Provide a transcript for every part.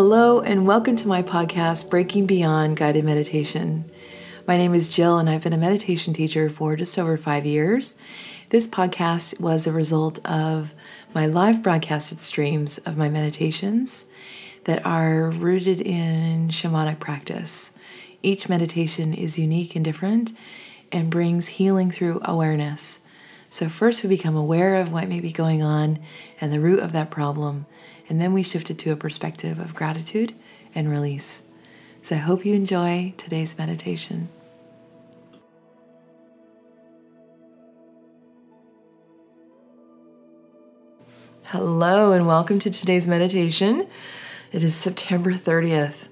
Hello, and welcome to my podcast, Breaking Beyond Guided Meditation. My name is Jill, and I've been a meditation teacher for just over five years. This podcast was a result of my live broadcasted streams of my meditations that are rooted in shamanic practice. Each meditation is unique and different and brings healing through awareness. So, first we become aware of what may be going on and the root of that problem, and then we shifted to a perspective of gratitude and release. So, I hope you enjoy today's meditation. Hello, and welcome to today's meditation. It is September 30th.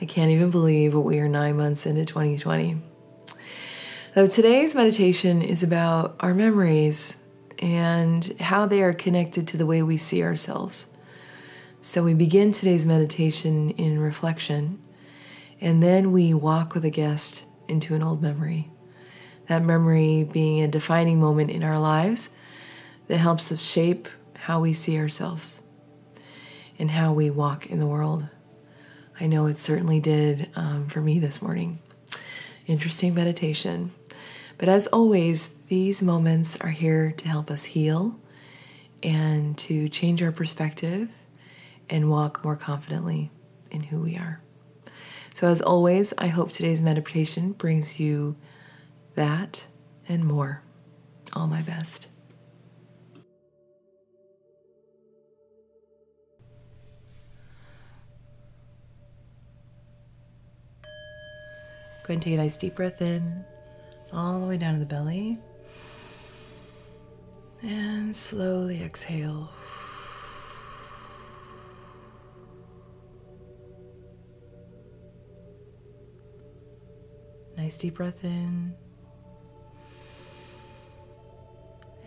I can't even believe we are nine months into 2020. So, today's meditation is about our memories and how they are connected to the way we see ourselves. So, we begin today's meditation in reflection, and then we walk with a guest into an old memory. That memory being a defining moment in our lives that helps us shape how we see ourselves and how we walk in the world. I know it certainly did um, for me this morning. Interesting meditation. But as always, these moments are here to help us heal and to change our perspective and walk more confidently in who we are. So, as always, I hope today's meditation brings you that and more. All my best. Go ahead and take a nice deep breath in, all the way down to the belly. And slowly exhale. Nice deep breath in.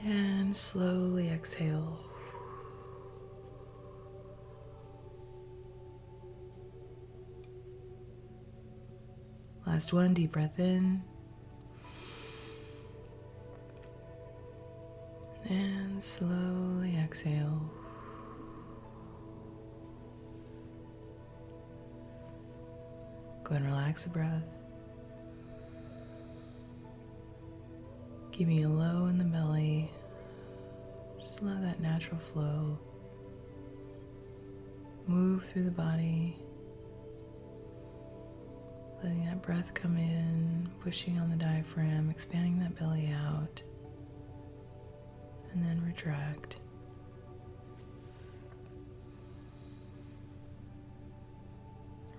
And slowly exhale. Last one, deep breath in. And slowly exhale. Go and relax the breath. Keeping it low in the belly. Just allow that natural flow. Move through the body. Letting that breath come in, pushing on the diaphragm, expanding that belly out, and then retract.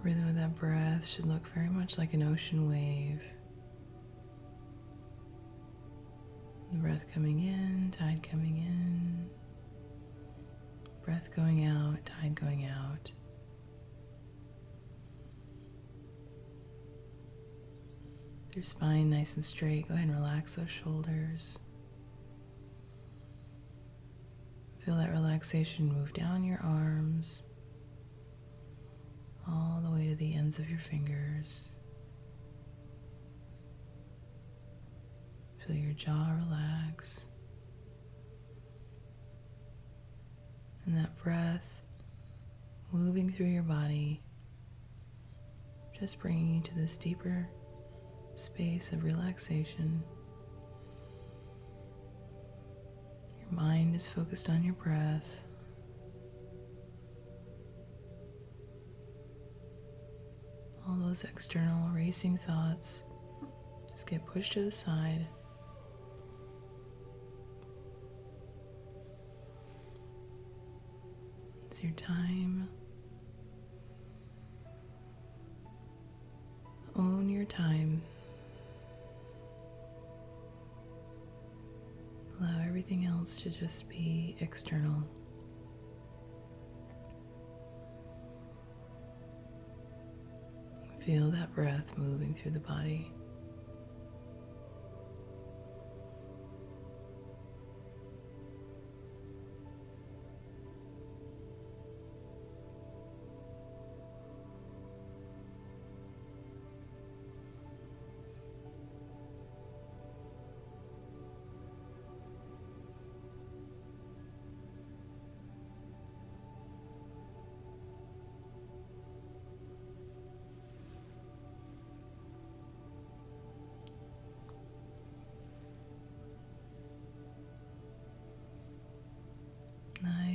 Rhythm of that breath should look very much like an ocean wave. Breath coming in, tide coming in, breath going out, tide going out. Your spine nice and straight. Go ahead and relax those shoulders. Feel that relaxation move down your arms, all the way to the ends of your fingers. Feel your jaw relax. And that breath moving through your body, just bringing you to this deeper space of relaxation. Your mind is focused on your breath. All those external racing thoughts just get pushed to the side. It's your time. Own your time. Allow everything else to just be external. Feel that breath moving through the body.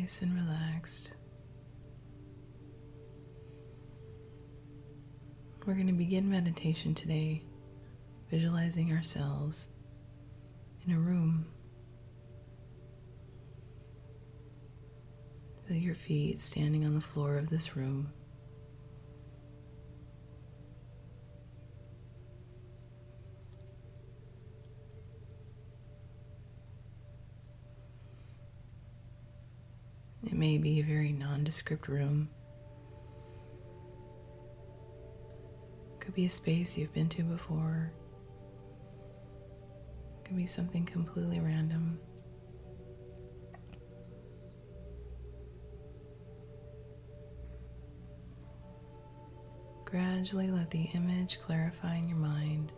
Nice and relaxed. We're going to begin meditation today visualizing ourselves in a room. Feel your feet standing on the floor of this room. May be a very nondescript room. Could be a space you've been to before. Could be something completely random. Gradually let the image clarify in your mind.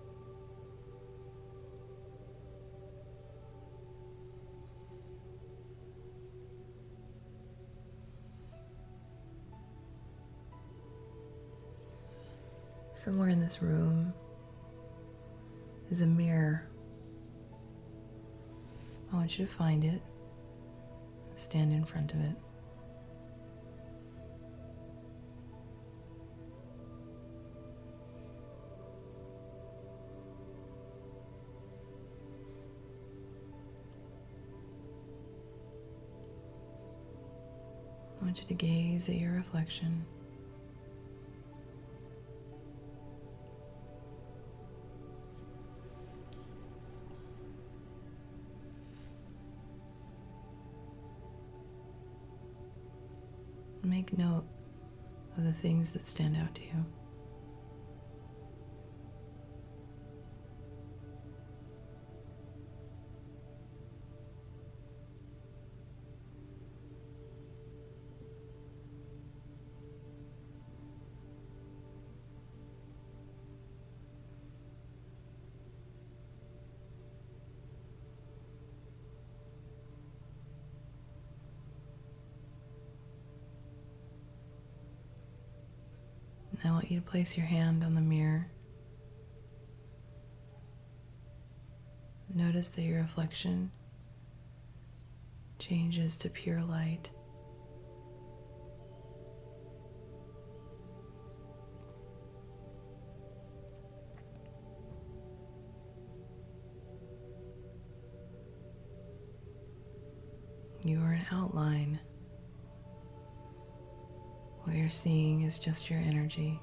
Somewhere in this room is a mirror. I want you to find it, stand in front of it. I want you to gaze at your reflection. Make note of the things that stand out to you. I want you to place your hand on the mirror. Notice that your reflection changes to pure light. You are an outline. Seeing is just your energy.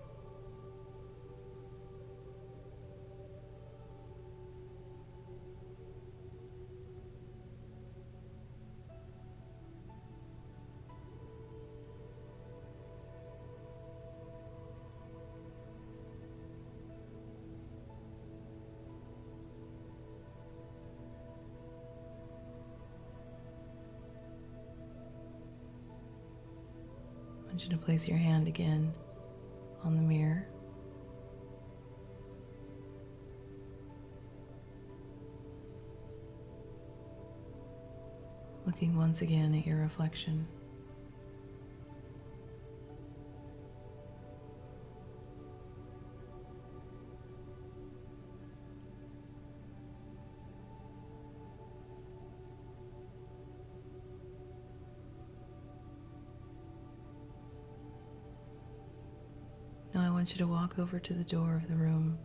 Want you to place your hand again on the mirror. Looking once again at your reflection. Want you to walk over to the door of the room.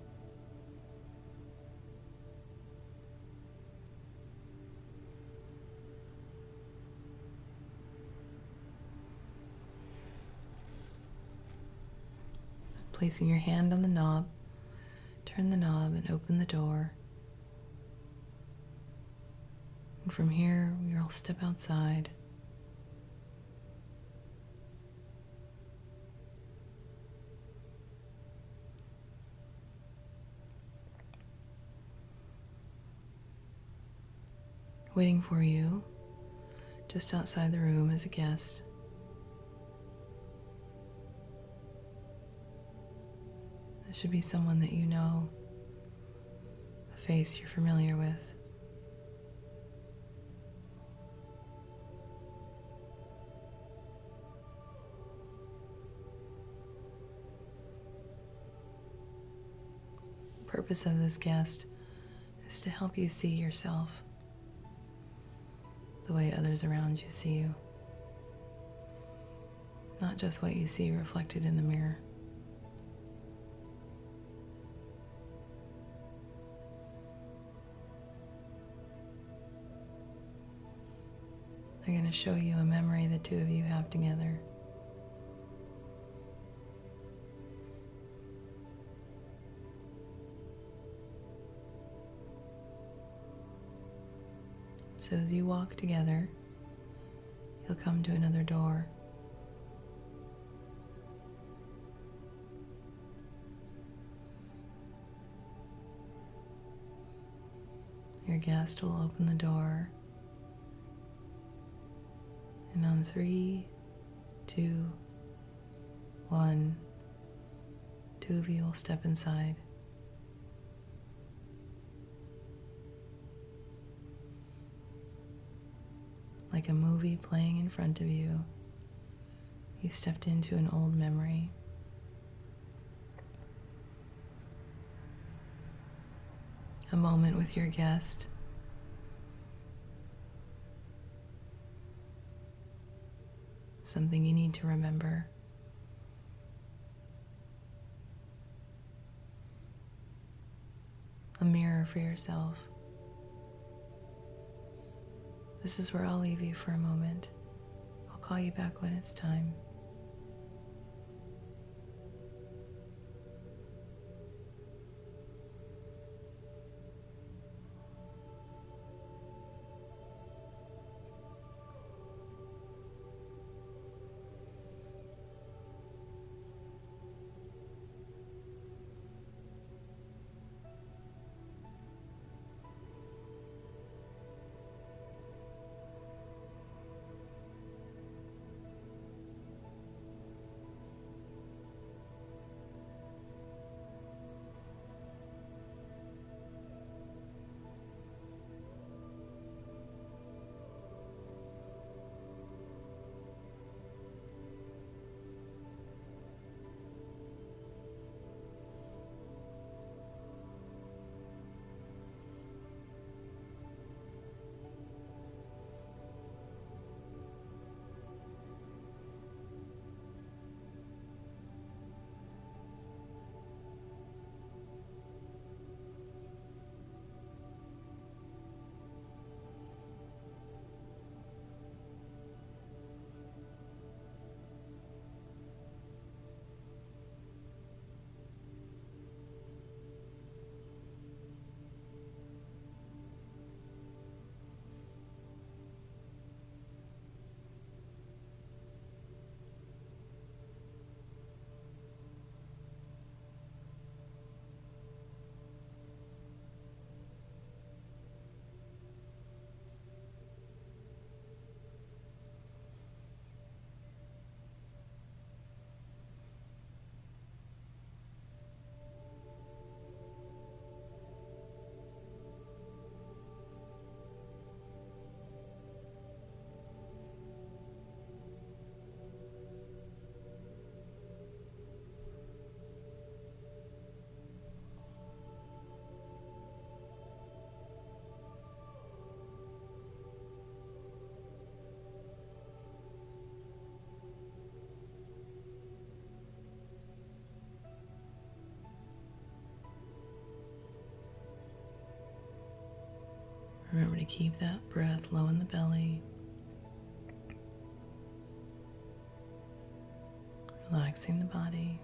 Placing your hand on the knob, turn the knob and open the door. And from here, we'll step outside. Waiting for you just outside the room as a guest. This should be someone that you know, a face you're familiar with. Purpose of this guest is to help you see yourself the way others around you see you. not just what you see reflected in the mirror. They're going to show you a memory the two of you have together. So as you walk together, you'll come to another door. Your guest will open the door. And on three, two, one, two of you will step inside. Like a movie playing in front of you, you stepped into an old memory. A moment with your guest. Something you need to remember. A mirror for yourself. This is where I'll leave you for a moment. I'll call you back when it's time. Remember to keep that breath low in the belly. Relaxing the body.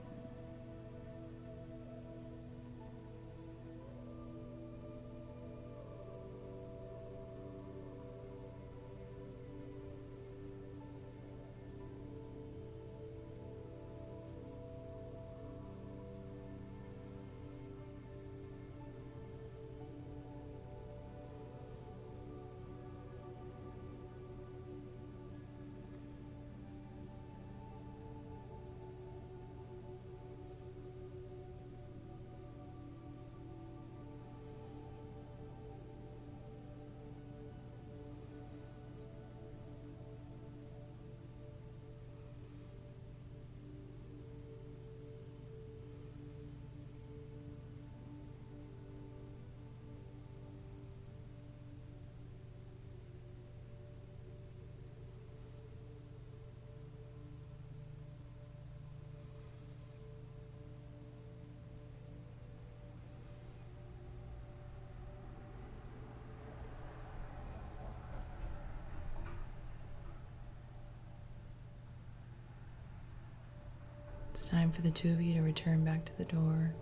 Time for the two of you to return back to the door.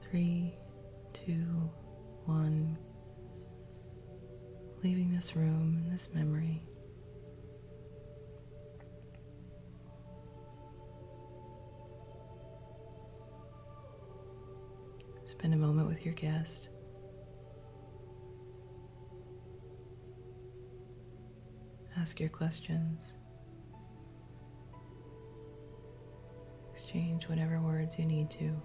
Three, two, one. Leaving this room, and this memory. Spend a moment with your guest. Ask your questions. Exchange whatever words you need to.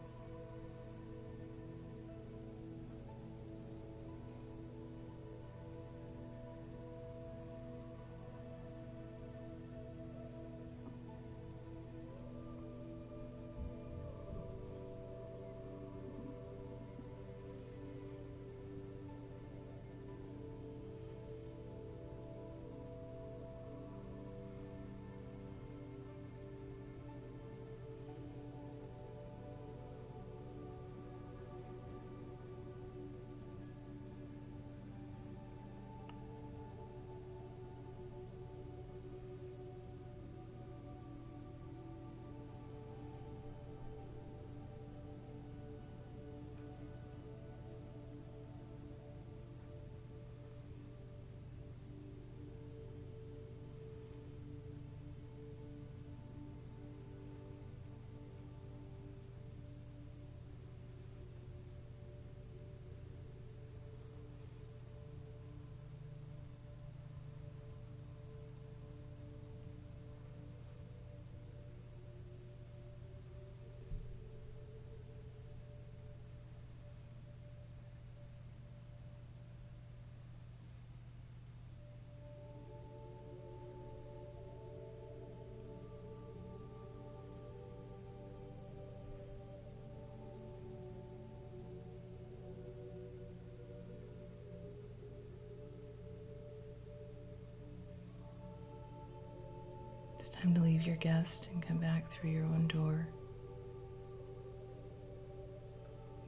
It's time to leave your guest and come back through your own door.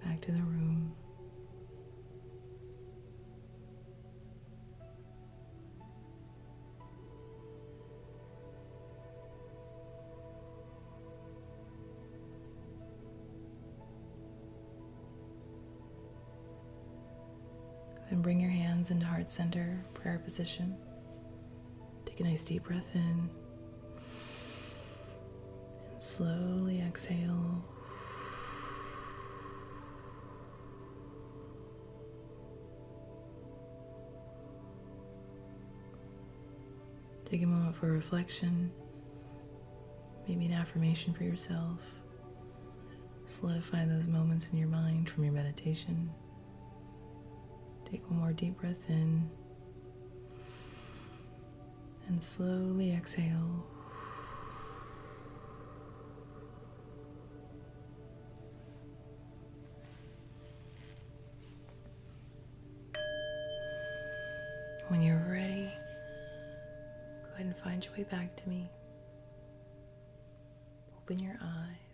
Back to the room. And bring your hands into heart center, prayer position. Take a nice deep breath in. Slowly exhale. Take a moment for reflection, maybe an affirmation for yourself. Solidify those moments in your mind from your meditation. Take one more deep breath in and slowly exhale. Find your way back to me. Open your eyes.